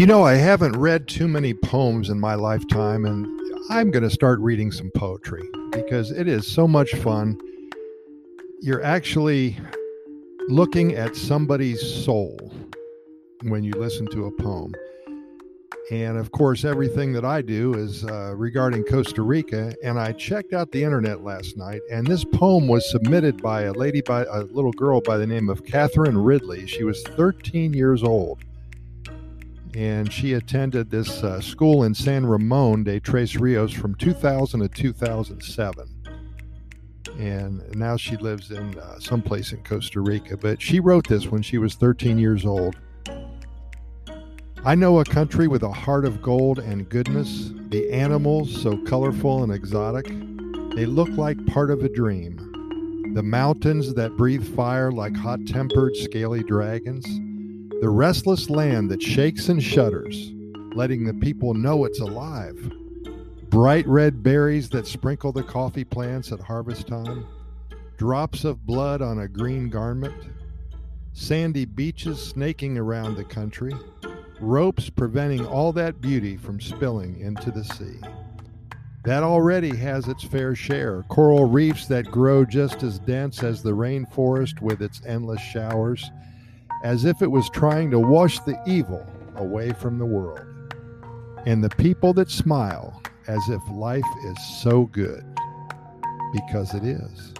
You know, I haven't read too many poems in my lifetime, and I'm going to start reading some poetry because it is so much fun. You're actually looking at somebody's soul when you listen to a poem. And of course, everything that I do is uh, regarding Costa Rica. And I checked out the internet last night, and this poem was submitted by a lady, by a little girl by the name of Catherine Ridley. She was 13 years old, and she attended this uh, school in San Ramon de Tres Rios from 2000 to 2007. And now she lives in uh, someplace in Costa Rica. But she wrote this when she was 13 years old. I know a country with a heart of gold and goodness, the animals so colorful and exotic, they look like part of a dream. The mountains that breathe fire like hot tempered, scaly dragons, the restless land that shakes and shudders, letting the people know it's alive. Bright red berries that sprinkle the coffee plants at harvest time, drops of blood on a green garment, sandy beaches snaking around the country ropes preventing all that beauty from spilling into the sea. That already has its fair share. Coral reefs that grow just as dense as the rainforest with its endless showers, as if it was trying to wash the evil away from the world. And the people that smile as if life is so good, because it is.